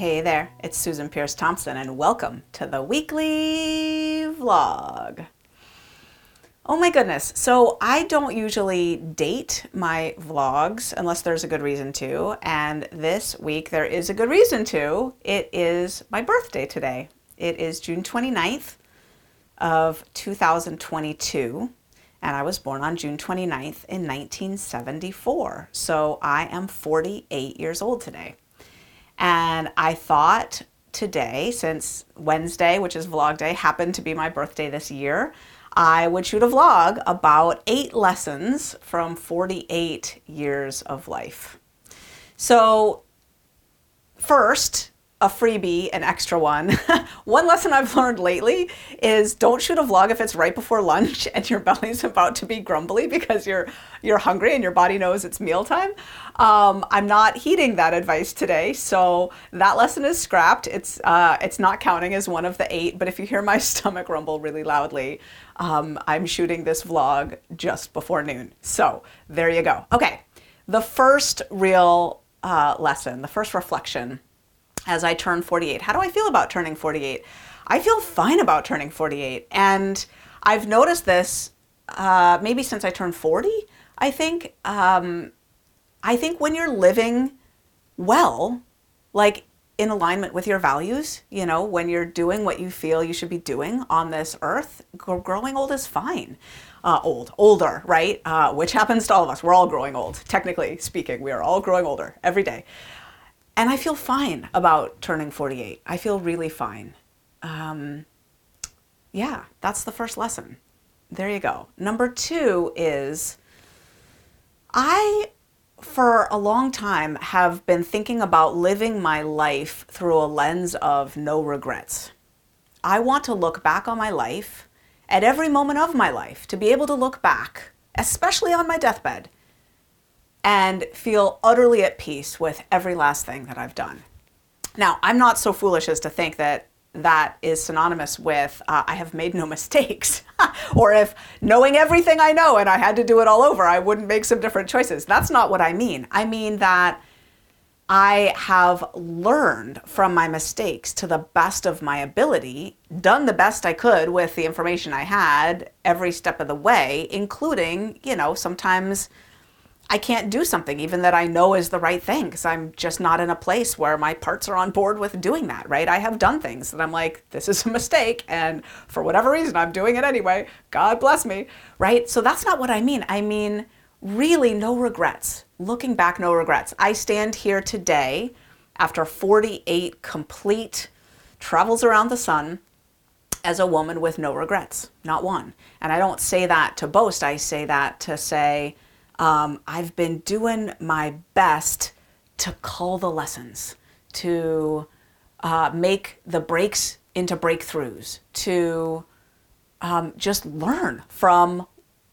Hey there, it's Susan Peirce Thompson, and welcome to the weekly vlog. Oh my goodness. So, I don't usually date my vlogs unless there's a good reason to. And this week there is a good reason to. It is my birthday today. It is June 29th of 2022. And I was born on June 29th in 1974. So, I am 48 years old today. And I thought today, since Wednesday, which is vlog day, happened to be my birthday this year, I would shoot a vlog about eight lessons from 48 years of life. So, first, a freebie, an extra one. one lesson I've learned lately is don't shoot a vlog if it's right before lunch and your belly's about to be grumbly because you're you're hungry and your body knows it's mealtime. Um, I'm not heeding that advice today, so that lesson is scrapped. It's uh, it's not counting as one of the eight. But if you hear my stomach rumble really loudly, um, I'm shooting this vlog just before noon. So there you go. Okay, the first real uh, lesson, the first reflection as I turn 48. How do I feel about turning 48? I feel fine about turning 48. And I've noticed this uh, maybe since I turned 40. I think, um, I think when you're living well, like in alignment with your values, you know, when you're doing what you feel you should be doing on this earth, growing old is fine. Uh, old, older, right? Uh, which happens to all of us. We're all growing old, technically speaking. We are all growing older every day. And I feel fine about turning 48. I feel really fine. Um, yeah, that's the first lesson. There you go. Number two is I, for a long time, have been thinking about living my life through a lens of no regrets. I want to look back on my life at every moment of my life, to be able to look back, especially on my deathbed, and feel utterly at peace with every last thing that I've done. Now, I'm not so foolish as to think that that is synonymous with uh, I have made no mistakes. or if knowing everything I know and I had to do it all over, I wouldn't make some different choices. That's not what I mean. I mean that I have learned from my mistakes to the best of my ability, done the best I could with the information I had every step of the way, including, you know, sometimes I can't do something even that I know is the right thing because I'm just not in a place where my parts are on board with doing that, right? I have done things that I'm like, this is a mistake, and for whatever reason, I'm doing it anyway. God bless me, right? So that's not what I mean. I mean, really, no regrets. Looking back, no regrets. I stand here today after 48 complete travels around the sun as a woman with no regrets, not one. And I don't say that to boast, I say that to say, um, I've been doing my best to call the lessons, to uh, make the breaks into breakthroughs, to um, just learn from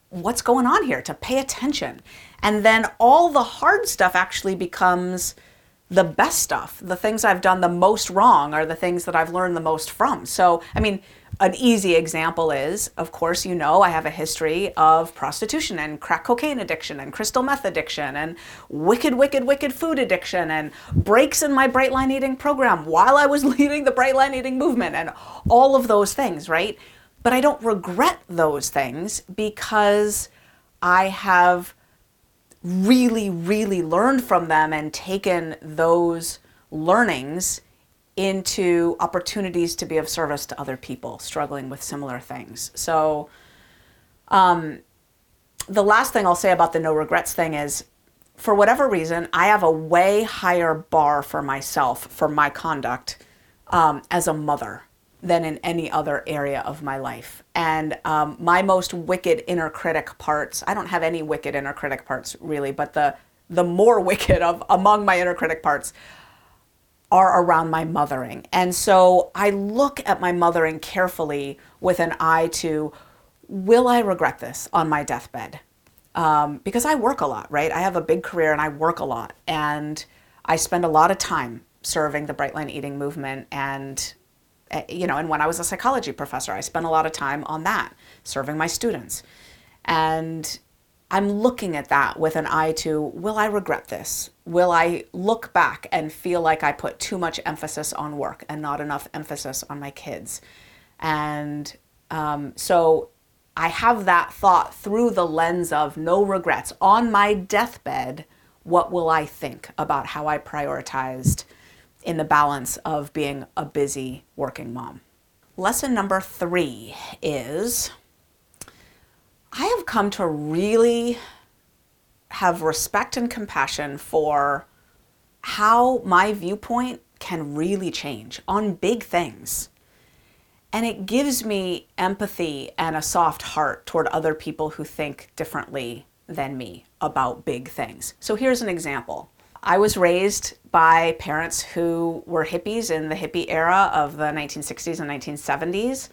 what's going on here, to pay attention. And then all the hard stuff actually becomes the best stuff. The things I've done the most wrong are the things that I've learned the most from. So, I mean, an easy example is, of course, you know, I have a history of prostitution and crack cocaine addiction and crystal meth addiction and wicked, wicked, wicked food addiction and breaks in my Bright Line Eating program while I was leading the Bright Line Eating movement and all of those things, right? But I don't regret those things because I have really, really learned from them and taken those learnings into opportunities to be of service to other people struggling with similar things. So, um, the last thing I'll say about the no regrets thing is for whatever reason, I have a way higher bar for myself for my conduct um, as a mother than in any other area of my life. And um, my most wicked inner critic parts, I don't have any wicked inner critic parts really, but the the more wicked of among my inner critic parts are around my mothering. And so I look at my mothering carefully with an eye to will I regret this on my deathbed? Um, because I work a lot, right? I have a big career and I work a lot. And I spend a lot of time serving the Bright Line Eating movement. And, eh, you know, and when I was a psychology professor, I spent a lot of time on that, serving my students. And I'm looking at that with an eye to will I regret this? Will I look back and feel like I put too much emphasis on work and not enough emphasis on my kids? And um, so I have that thought through the lens of no regrets. On my deathbed, what will I think about how I prioritized in the balance of being a busy working mom? Lesson number three is I have come to really have respect and compassion for how my viewpoint can really change on big things. And it gives me empathy and a soft heart toward other people who think differently than me about big things. So here's an example. I was raised by parents who were hippies in the hippie era of the 1960s and 1970s.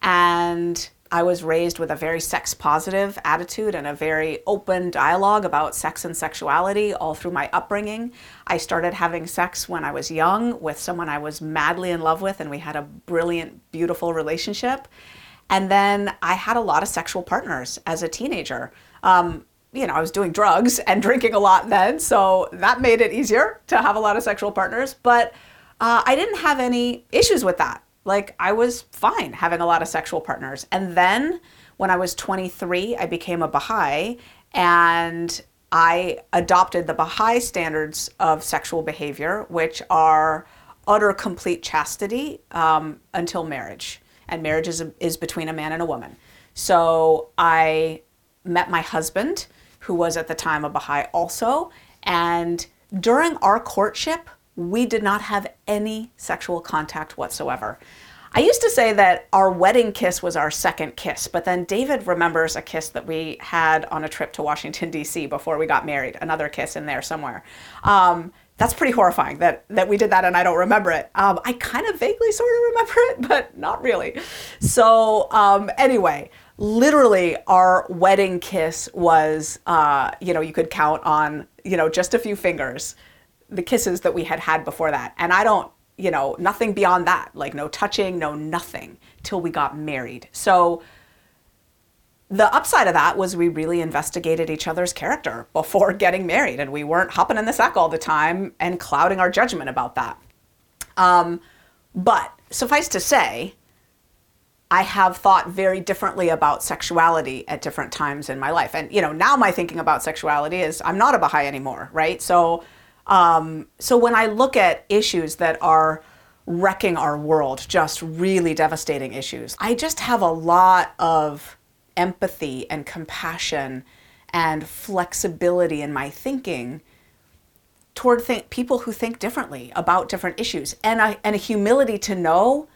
And I was raised with a very sex positive attitude and a very open dialogue about sex and sexuality all through my upbringing. I started having sex when I was young with someone I was madly in love with, and we had a brilliant, beautiful relationship. And then I had a lot of sexual partners as a teenager. Um, you know, I was doing drugs and drinking a lot then, so that made it easier to have a lot of sexual partners. But uh, I didn't have any issues with that like I was fine having a lot of sexual partners. And then when I was 23, I became a Baha'i and I adopted the Baha'i standards of sexual behavior, which are utter complete chastity um, until marriage. And marriage is, is between a man and a woman. So I met my husband, who was at the time a Baha'i also. And during our courtship, we did not have any sexual contact whatsoever. I used to say that our wedding kiss was our second kiss, but then David remembers a kiss that we had on a trip to Washington, D.C. before we got married, another kiss in there somewhere. Um, that's pretty horrifying that, that we did that and I don't remember it. Um, I kind of vaguely sort of remember it, but not really. So, um, anyway, literally our wedding kiss was, uh, you know, you could count on, you know, just a few fingers the kisses that we had had before that. And I don't, you know, nothing beyond that, like no touching, no nothing till we got married. So the upside of that was we really investigated each other's character before getting married and we weren't hopping in the sack all the time and clouding our judgment about that. Um, but suffice to say, I have thought very differently about sexuality at different times in my life. And, you know, now my thinking about sexuality is I'm not a Baha'i anymore, right? So um, so when I look at issues that are wrecking our world, just really devastating issues, I just have a lot of empathy and compassion and flexibility in my thinking toward people who think differently about different issues and a, and a humility to know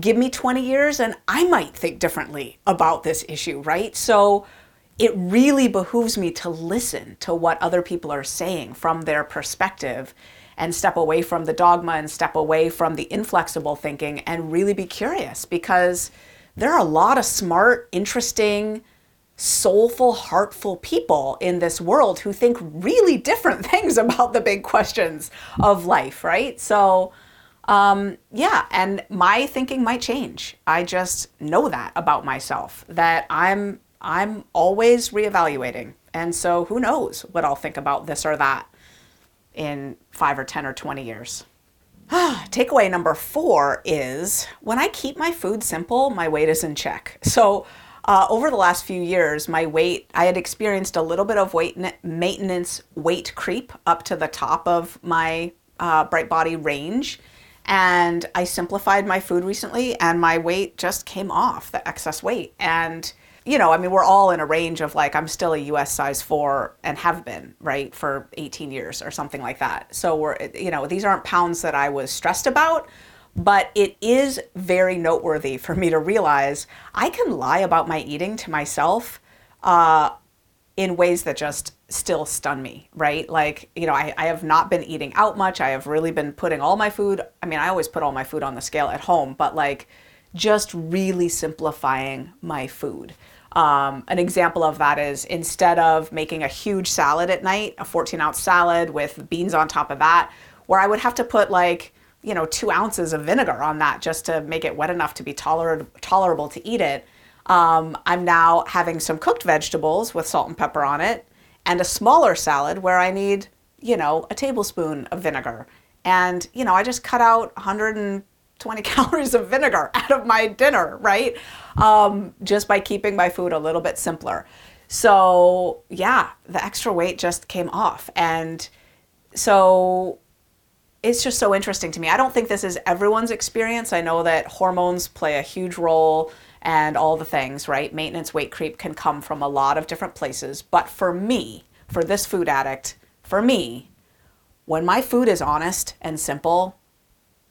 give me 20 years and I might think differently about this issue, right? So it really behooves me to listen to what other people are saying from their perspective and step away from the dogma and step away from the inflexible thinking and really be curious because there are a lot of smart, interesting, soulful, heartful people in this world who think really different things about the big questions of life, right? So, um, yeah, and my thinking might change. I just know that about myself, that I'm I'm always reevaluating. And so who knows what I'll think about this or that in five or 10 or 20 years. Takeaway number four is when I keep my food simple, my weight is in check. So uh, over the last few years, my weight, I had experienced a little bit of weight maintenance weight creep up to the top of my uh, bright body range. And I simplified my food recently, and my weight just came off the excess weight. And you know, I mean, we're all in a range of like, I'm still a US size four and have been, right, for 18 years or something like that. So we're, you know, these aren't pounds that I was stressed about, but it is very noteworthy for me to realize I can lie about my eating to myself uh, in ways that just still stun me, right? Like, you know, I, I have not been eating out much. I have really been putting all my food, I mean, I always put all my food on the scale at home, but like just really simplifying my food. Um, an example of that is instead of making a huge salad at night, a 14 ounce salad with beans on top of that, where I would have to put like, you know, two ounces of vinegar on that just to make it wet enough to be toler- tolerable to eat it. Um, I'm now having some cooked vegetables with salt and pepper on it and a smaller salad where I need, you know, a tablespoon of vinegar. And, you know, I just cut out 120 calories of vinegar out of my dinner, right? Um, just by keeping my food a little bit simpler. So, yeah, the extra weight just came off. And so it's just so interesting to me. I don't think this is everyone's experience. I know that hormones play a huge role and all the things, right? Maintenance weight creep can come from a lot of different places. But for me, for this food addict, for me, when my food is honest and simple,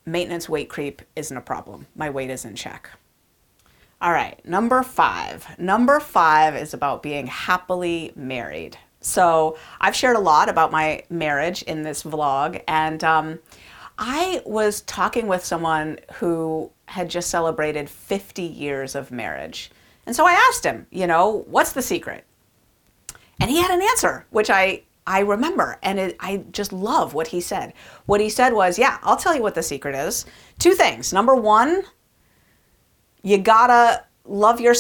maintenance weight creep isn't a problem. My weight is in check. All right, number five. Number five is about being happily married. So I've shared a lot about my marriage in this vlog, and um, I was talking with someone who had just celebrated 50 years of marriage. And so I asked him, you know, what's the secret? And he had an answer, which I I remember, and it, I just love what he said. What he said was, "Yeah, I'll tell you what the secret is. Two things. Number one, you gotta love your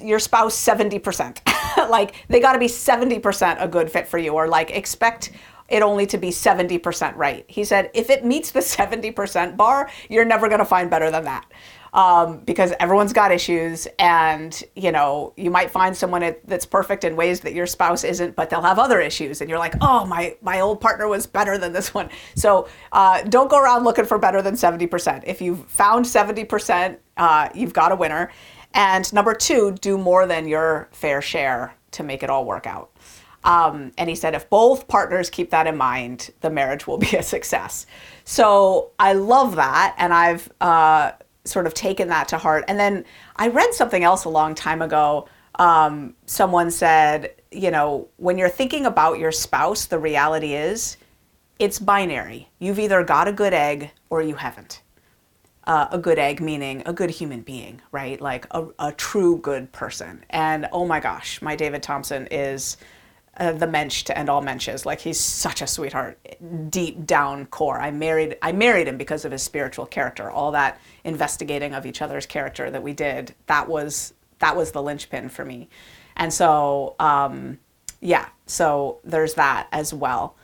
your spouse seventy percent. like they gotta be seventy percent a good fit for you, or like expect it only to be 70% right. He said, if it meets the 70% bar, you're never to find better than that. Um, because everyone's got issues, and you know you might find someone that's perfect in ways that your spouse isn't, but they'll have other issues, and you're like, oh, my my old partner was better than this one. So uh, don't go around looking for better than 70%. If you've found 70%, uh, you've got a winner. And number two, do more than your fair share to make it all work out. Um, and he said, if both partners keep that in mind, the marriage will be a success. So I love that. And I've uh, sort of taken that to heart. And then I read something else a long time ago. Um, someone said, you know, when you're thinking about your spouse, the reality is it's binary. You've either got a good egg or you haven't. Uh, a good egg meaning a good human being, right? Like a, a true good person. And oh my gosh, my David Thompson is uh, the mensch to end all mensches. Like he's such a sweetheart, deep down core. I married I married him because of his spiritual character. All that investigating of each other's character that we did, that was that was the linchpin for me. And so um, yeah, so there's that as well.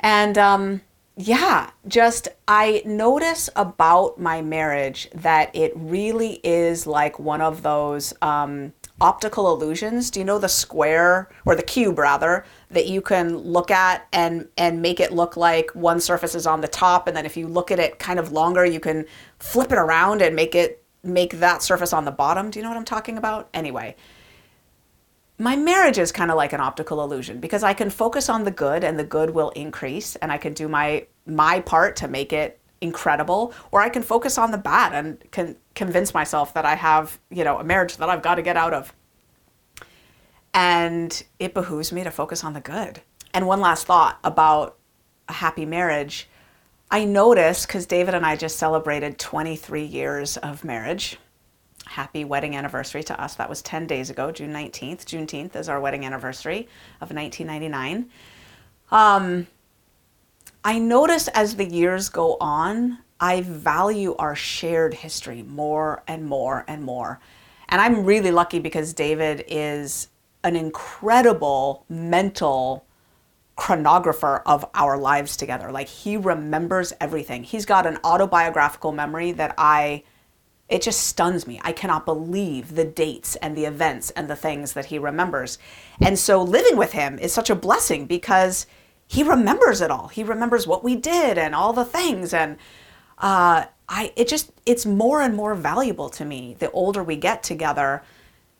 And um, yeah, just I notice about my marriage that it really is like one of those um, optical illusions. Do you know the square or the cube rather that you can look at and and make it look like one surface is on the top and then if you look at it kind of longer you can flip it around and make it make that surface on the bottom. Do you know what I'm talking about? Anyway, my marriage is kind of like an optical illusion because I can focus on the good and the good will increase and I can do my my part to make it incredible or I can focus on the bad and can convince myself that I have, you know, a marriage that I've got to get out of. And it behooves me to focus on the good. And one last thought about a happy marriage. I noticed because David and I just celebrated 23 years of marriage. Happy wedding anniversary to us. That was 10 days ago, June 19th. Juneteenth is our wedding anniversary of 1999. Um, I notice as the years go on, I value our shared history more and more and more. And I'm really lucky because David is an incredible mental chronographer of our lives together. Like he remembers everything. He's got an autobiographical memory that I it just stuns me. I cannot believe the dates and the events and the things that he remembers. And so living with him is such a blessing because he remembers it all. He remembers what we did and all the things and uh, I it just it's more and more valuable to me the older we get together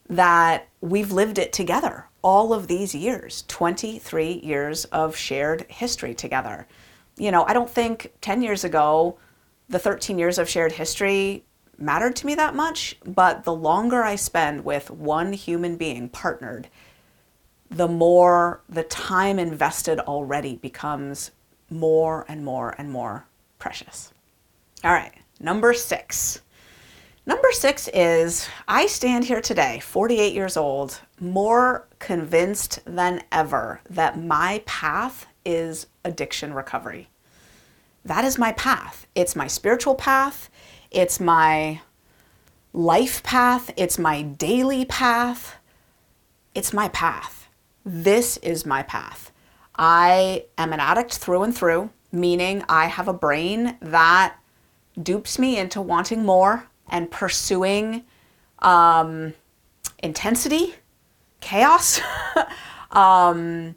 that we've lived it together all of these years 23 years of shared history together. You know, I don't think 10 years ago the 13 years of shared history mattered to me that much, but the longer I spend with one human being partnered, the more the time invested already becomes more and more and more precious. All right, number six. Number six is I stand here today, 48 years old, more convinced than ever that my path is addiction recovery. That is my path. It's my spiritual path. It's my life path. It's my daily path. It's my path. This is my path. I am an addict through and through, meaning I have a brain that dupes me into wanting more and pursuing um, intensity, chaos, um,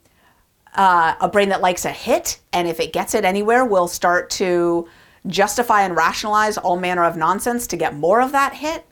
uh, a brain that likes a hit, and if it gets it anywhere, will start to justify and rationalize all manner of nonsense to get more of that hit.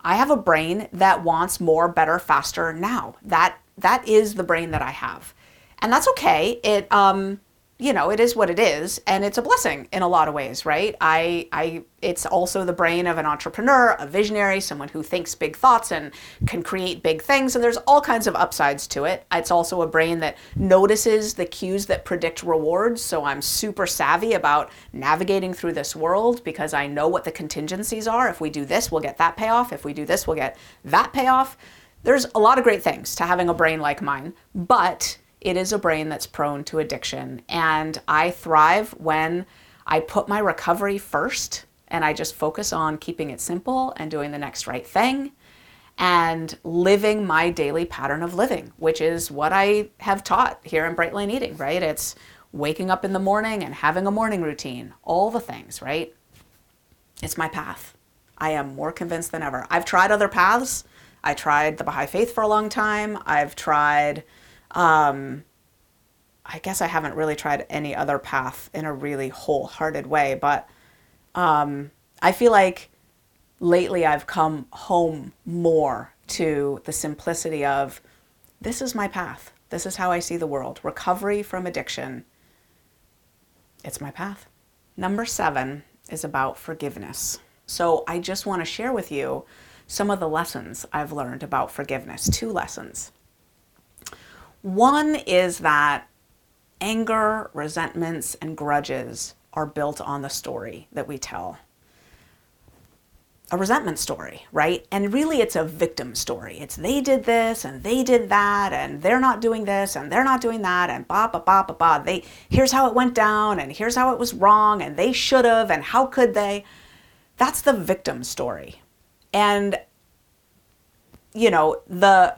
I have a brain that wants more, better, faster now. That that is the brain that I have, and that's okay. It um, you know, it is what it is, and it's a blessing in a lot of ways, right? I, I, it's also the brain of an entrepreneur, a visionary, someone who thinks big thoughts and can create big things, and there's all kinds of upsides to it. It's also a brain that notices the cues that predict rewards, so I'm super savvy about navigating through this world because I know what the contingencies are. If we do this, we'll get that payoff. If we do this, we'll get that payoff. There's a lot of great things to having a brain like mine, but it is a brain that's prone to addiction. And I thrive when I put my recovery first and I just focus on keeping it simple and doing the next right thing and living my daily pattern of living, which is what I have taught here in Bright Line Eating, right? It's waking up in the morning and having a morning routine, all the things, right? It's my path. I am more convinced than ever. I've tried other paths. I tried the Baha'i Faith for a long time. I've tried um, I guess I haven't really tried any other path in a really wholehearted way, but um, I feel like lately I've come home more to the simplicity of this is my path. This is how I see the world. Recovery from addiction. It's my path. Number seven is about forgiveness. So I just want to share with you some of the lessons I've learned about forgiveness. Two lessons. One is that anger, resentments, and grudges are built on the story that we tell. A resentment story, right? And really, it's a victim story. It's they did this and they did that, and they're not doing this and they're not doing that, and ba ba ba ba ba. They here's how it went down, and here's how it was wrong, and they should have, and how could they? That's the victim story. And you know, the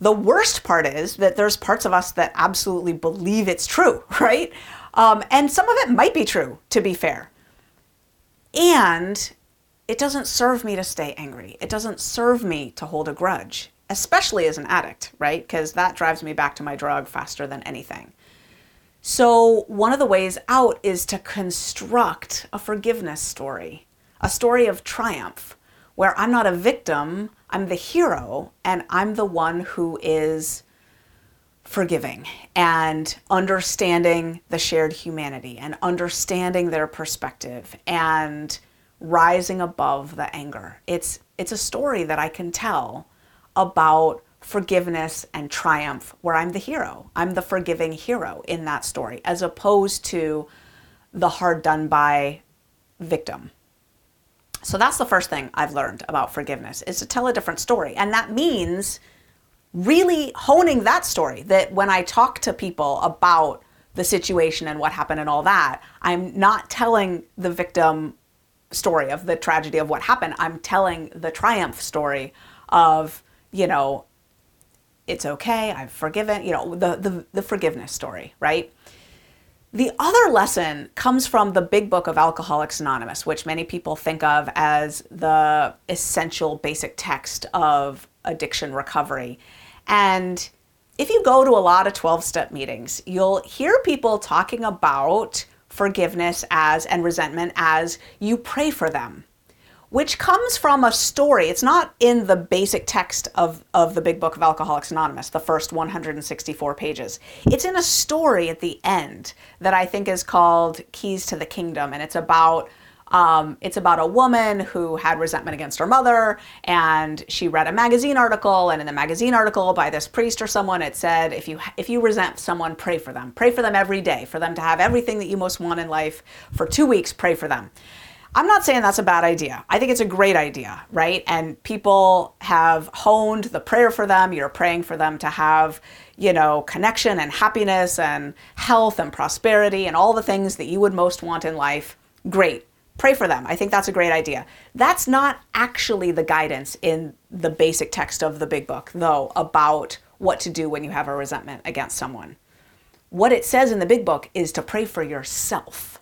the worst part is that there's parts of us that absolutely believe it's true, right? Um, and some of it might be true, to be fair. And it doesn't serve me to stay angry. It doesn't serve me to hold a grudge, especially as an addict, right? Because that drives me back to my drug faster than anything. So, one of the ways out is to construct a forgiveness story, a story of triumph, where I'm not a victim, I'm the hero and I'm the one who is forgiving and understanding the shared humanity and understanding their perspective and rising above the anger. It's it's a story that I can tell about forgiveness and triumph where I'm the hero. I'm the forgiving hero in that story as opposed to the hard done by victim. So that's the first thing I've learned about forgiveness is to tell a different story. And that means really honing that story that when I talk to people about the situation and what happened and all that, I'm not telling the victim story of the tragedy of what happened. I'm telling the triumph story of, you know, it's okay, I've forgiven, you know, the the, the forgiveness story, right? The other lesson comes from the big book of Alcoholics Anonymous, which many people think of as the essential basic text of addiction recovery. And if you go to a lot of 12 step meetings, you'll hear people talking about forgiveness as and resentment as you pray for them which comes from a story. It's not in the basic text of, of the big book of Alcoholics Anonymous, the first 164 pages. It's in a story at the end that I think is called Keys to the Kingdom, and it's about Um, it's about a woman who had resentment against her mother, and she read a magazine article. And in the magazine article by this priest or someone, it said, "If you if you resent someone, pray for them. Pray for them every day. For them to have everything that you most want in life for two weeks. Pray for them." I'm not saying that's a bad idea. I think it's a great idea, right? And people have honed the prayer for them. You're praying for them to have, you know, connection and happiness and health and prosperity and all the things that you would most want in life. Great. Pray for them. I think that's a great idea. That's not actually the guidance in the basic text of the big book, though, about what to do when you have a resentment against someone. What it says in the big book is to pray for yourself,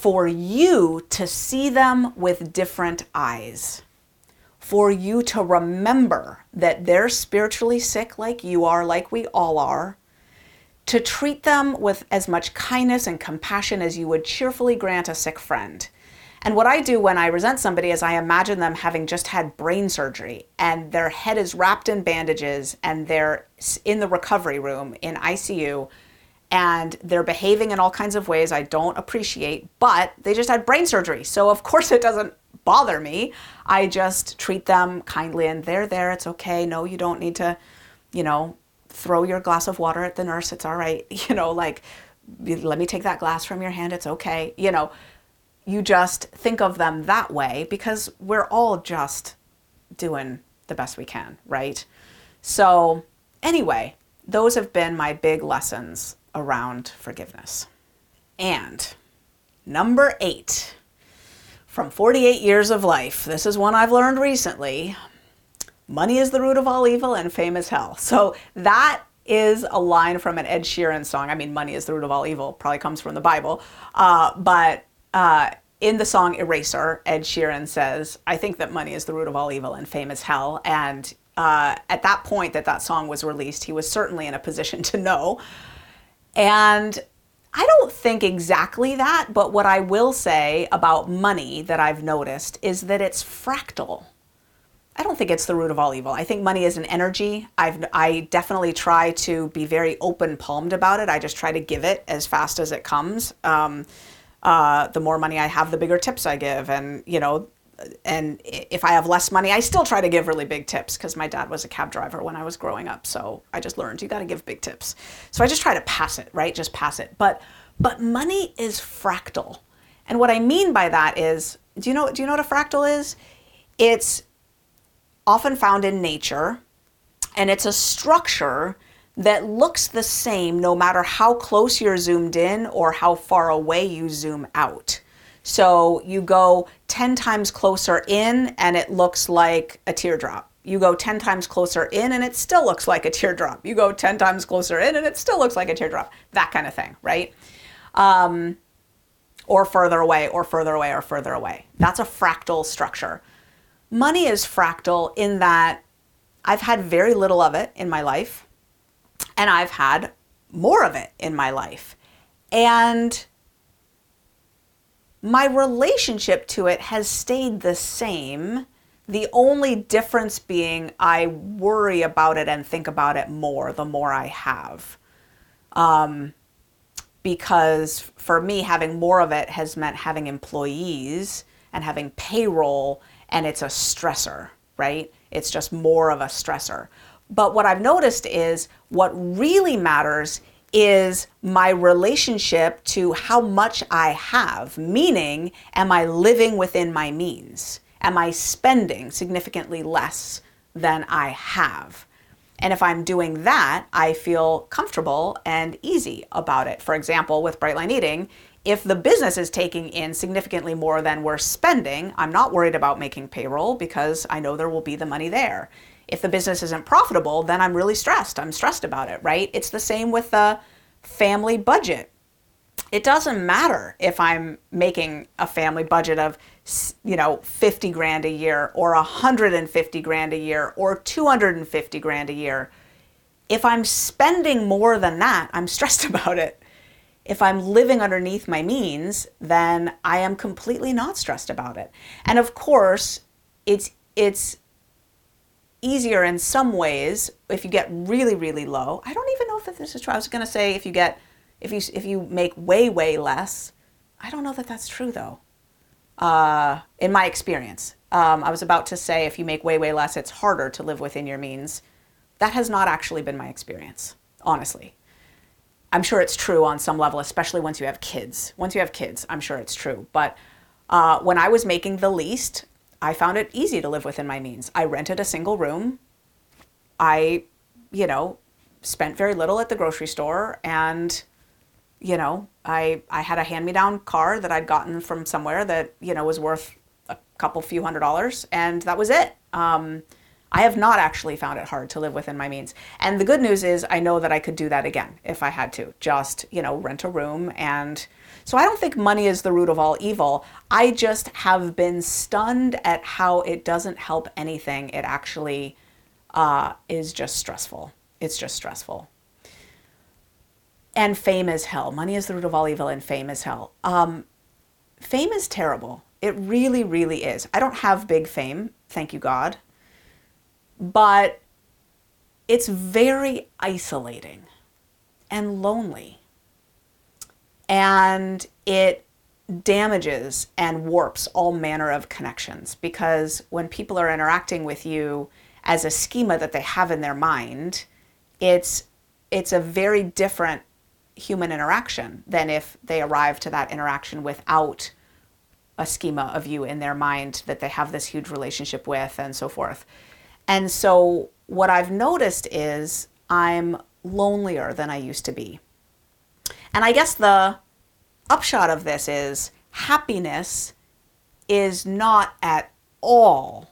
for you to see them with different eyes, for you to remember that they're spiritually sick like you are, like we all are, to treat them with as much kindness and compassion as you would cheerfully grant a sick friend. And what I do when I resent somebody is I imagine them having just had brain surgery and their head is wrapped in bandages and they're in the recovery room in ICU and they're behaving in all kinds of ways I don't appreciate, but they just had brain surgery. So, of course, it doesn't bother me. I just treat them kindly and they're there. It's okay. No, you don't need to, you know, throw your glass of water at the nurse. It's all right. You know, like, let me take that glass from your hand. It's okay. You know, you just think of them that way because we're all just doing the best we can, right? So, anyway, those have been my big lessons around forgiveness. And number eight, from 48 years of life, this is one I've learned recently money is the root of all evil and fame is hell. So, that is a line from an Ed Sheeran song. I mean, money is the root of all evil, probably comes from the Bible. Uh, but uh, in the song Eraser, Ed Sheeran says, I think that money is the root of all evil and fame is hell. And uh, at that point that that song was released, he was certainly in a position to know. And I don't think exactly that, but what I will say about money that I've noticed is that it's fractal. I don't think it's the root of all evil. I think money is an energy. I've I definitely try to be very open palmed about it. I just try to give it as fast as it comes. Um, uh, the more money I have, the bigger tips I give. And, you know, and if I have less money, I still try to give really big tips because my dad was a cab driver when I was growing up. So I just learned you got to give big tips. So I just try to pass it, right? Just pass it. But but money is fractal. And what I mean by that is, do you know do you know what a fractal is? It's often found in nature and it's a structure that looks the same no matter how close you're zoomed in or how far away you zoom out. So you go 10 times closer in and it looks like a teardrop. You go 10 times closer in and it still looks like a teardrop. You go 10 times closer in and it still looks like a teardrop. That kind of thing, right? Um, or further away, or further away, or further away. That's a fractal structure. Money is fractal in that I've had very little of it in my life and I've had more of it in my life. And my relationship to it has stayed the same. The only difference being I worry about it and think about it more the more I have. Um, because for me, having more of it has meant having employees and having payroll, and it's a stressor, right? It's just more of a stressor. But what I've noticed is what really matters is my relationship to how much I have, meaning, am I living within my means? Am I spending significantly less than I have? And if I'm doing that, I feel comfortable and easy about it. For example, with Bright Line Eating, if the business is taking in significantly more than we're spending, I'm not worried about making payroll because I know there will be the money there. If the business isn't profitable, then I'm really stressed. I'm stressed about it, right? It's the same with the family budget. It doesn't matter if I'm making a family budget of, you know, 50 grand a year or 150 grand a year or 250 grand a year. If I'm spending more than that, I'm stressed about it. If I'm living underneath my means, then I am completely not stressed about it. And of course, it's it's easier in some ways if you get really really low i don't even know if this is true i was going to say if you get if you if you make way way less i don't know that that's true though uh, in my experience. Um, I was about to say if you make way, way less, it's harder to live within your means. That has not actually been my experience, honestly. I'm sure it's true on some level, especially once you have kids. Once you have kids, I'm sure it's true. But uh, when I was making the least, I found it easy to live within my means. I rented a single room. I, you know, spent very little at the grocery store and you know, I I had a hand-me-down car that I'd gotten from somewhere that, you know, was worth a couple few hundred dollars and that was it. Um, I have not actually found it hard to live within my means. And the good news is I know that I could do that again if I had to. Just, you know, rent a room and so I don't think money is the root of all evil. I just have been stunned at how it doesn't help anything. It actually uh, is just stressful. It's just stressful. And fame is hell. Money is the root of all evil, and fame is hell. Um, fame is terrible. It really, really is. I don't have big fame, thank you God but it's very isolating and lonely. And it damages and warps all manner of connections because when people are interacting with you as a schema that they have in their mind, it's it's a very different human interaction than if they arrive to that interaction without a schema of you in their mind that they have this huge relationship with and so forth. And so what I've noticed is I'm lonelier than I used to be. And I guess the upshot of this is happiness is not at all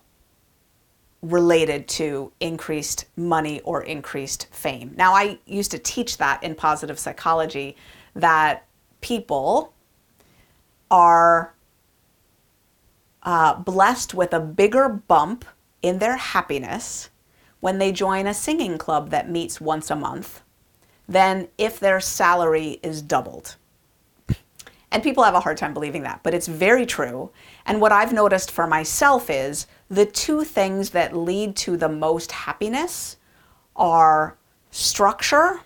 related to increased money or increased fame. Now, I used to teach that in positive psychology that people are uh, blessed with a bigger bump in their happiness when they join a singing club that meets once a month than if their salary is doubled. And people have a hard time believing that, but it's very true. And what I've noticed for myself is the two things that lead to the most happiness are structure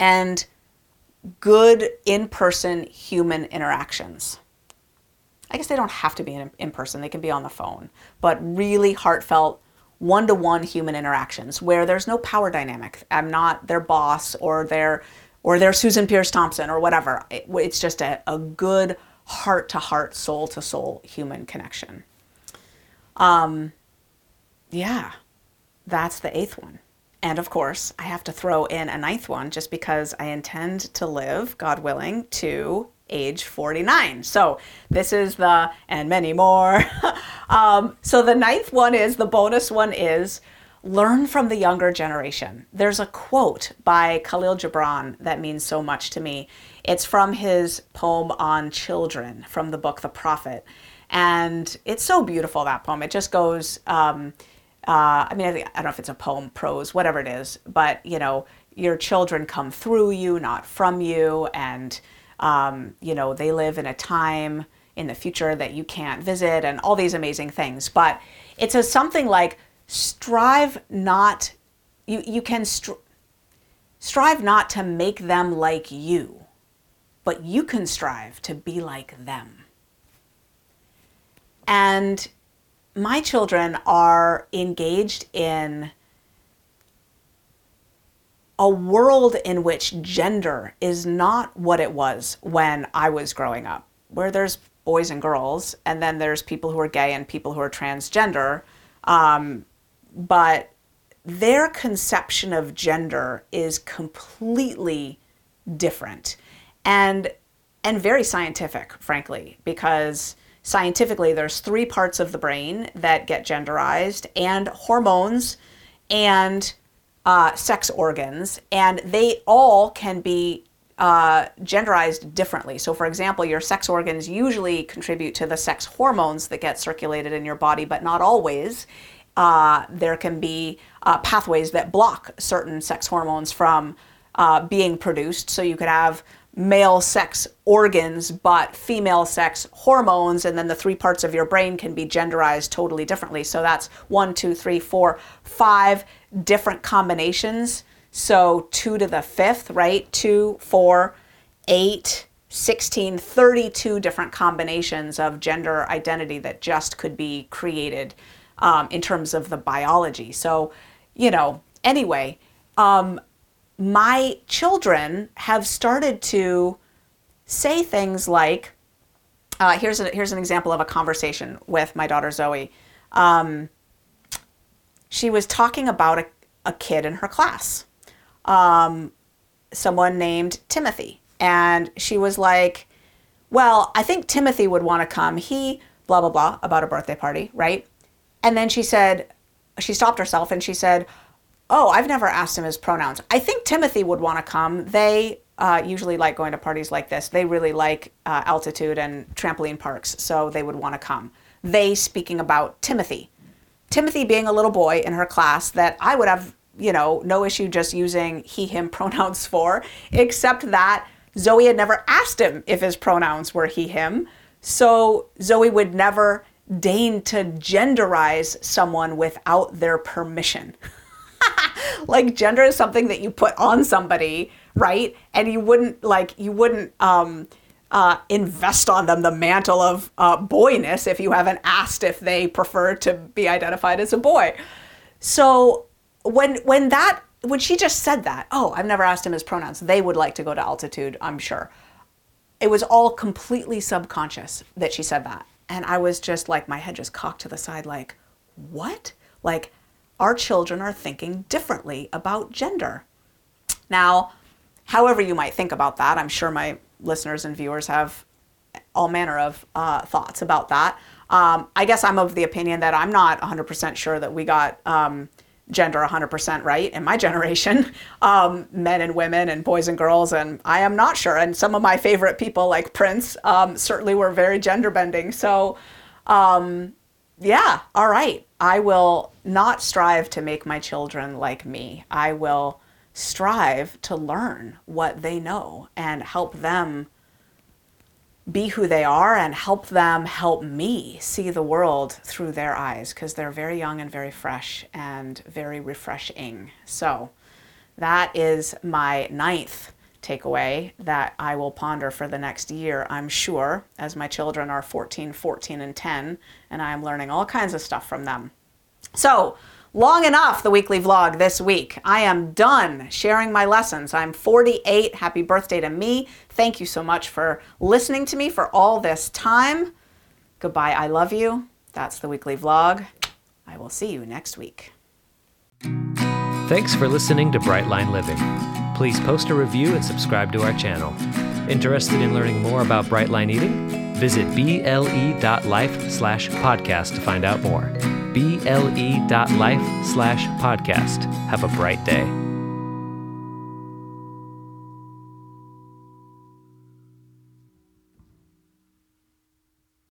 and good in person human interactions. I guess they don't have to be in, person, they can be on the phone, but really heartfelt one to one human interactions where there's no power dynamic. I'm not their boss or their or their Susan Peirce Thompson or whatever. It, it's just a, a good heart to heart, soul to soul human connection. Um, yeah, that's the eighth one. And of course, I have to throw in a ninth one just because I intend to live, God willing, to age 49. So this is the, and many more. um, so the ninth one is, the bonus one is, learn from the younger generation. There's a quote by Kahlil Gibran that means so much to me. It's from his poem on children from the book The Prophet. And it's so beautiful, that poem. It just goes, um, uh, I mean, I, think, I don't know if it's a poem, prose, whatever it is, but you know, your children come through you, not from you. And um, you know, they live in a time in the future that you can't visit and all these amazing things. But it says something like strive not, you, you can stri- strive not to make them like you, but you can strive to be like them. And my children are engaged in a world in which gender is not what it was when I was growing up, where there's boys and girls, and then there's people who are gay and people who are transgender. Um, but their conception of gender is completely different and and very scientific frankly because scientifically there's three parts of the brain that get genderized and hormones and uh, sex organs, and they all can be uh, genderized differently. So, for example, your sex organs usually contribute to the sex hormones that get circulated in your body, but not always. Uh, there can be uh, pathways that block certain sex hormones from uh, being produced. So, you could have male sex organs but female sex hormones and then the three parts of your brain can be genderized totally differently so that's one two three four five different combinations so two to the fifth right two four eight 16, 32 different combinations of gender identity that just could be created um, in terms of the biology. So, you know, anyway, um, my children have started to say things like, uh, here's, a, here's an example of a conversation with my daughter Zoe. Um, she was talking about a, a kid in her class, um, someone named Timothy. And she was like, Well, I think Timothy would want to come. He, blah, blah, blah, about a birthday party, right? And then she said, She stopped herself and she said, Oh, I've never asked him his pronouns. I think Timothy would want to come. They uh, usually like going to parties like this. They really like uh, altitude and trampoline parks, so they would want to come. They speaking about Timothy. Timothy being a little boy in her class that I would have, you know, no issue just using he, him pronouns for, except that Zoe had never asked him if his pronouns were he, him. So Zoe would never deign to genderize someone without their permission. like gender is something that you put on somebody, right? And you wouldn't like you wouldn't um, uh, invest on them the mantle of uh, boyness if you haven't asked if they prefer to be identified as a boy. So when when that when she just said that, oh, I've never asked him his pronouns. They would like to go to altitude, I'm sure. It was all completely subconscious that she said that. And I was just like, my head just cocked to the side, like, what? Like, our children are thinking differently about gender. Now, however you might think about that, I'm sure my listeners and viewers have all manner of uh, thoughts about that. Um, I guess I'm of the opinion that I'm not 100% sure that we got um, gender 100% right in my generation, um, men and women and boys and girls, and I am not sure. And some of my favorite people, like Prince, um, certainly were very gender bending. So, um, yeah, all right. I will not strive to make my children like me. I will strive to learn what they know and help them be who they are and help them help me see the world through their eyes because they're very young and very fresh and very refreshing. So, that is my ninth takeaway that I will ponder for the next year, I'm sure, as my children are 14, 14, and 10, and I'm learning all kinds of stuff from them. So, long enough, the weekly vlog this week. I am done sharing my lessons. I'm 48. Happy birthday to me. Thank you so much for listening to me for all this time. Goodbye. I love you. That's the weekly vlog. I will see you next week. Thanks for listening to Bright Line Living. Please post a review and subscribe to our channel. Interested in learning more about Bright Line Eating? Visit ble.life slash podcast to find out more ble.life slash podcast. Have a bright day.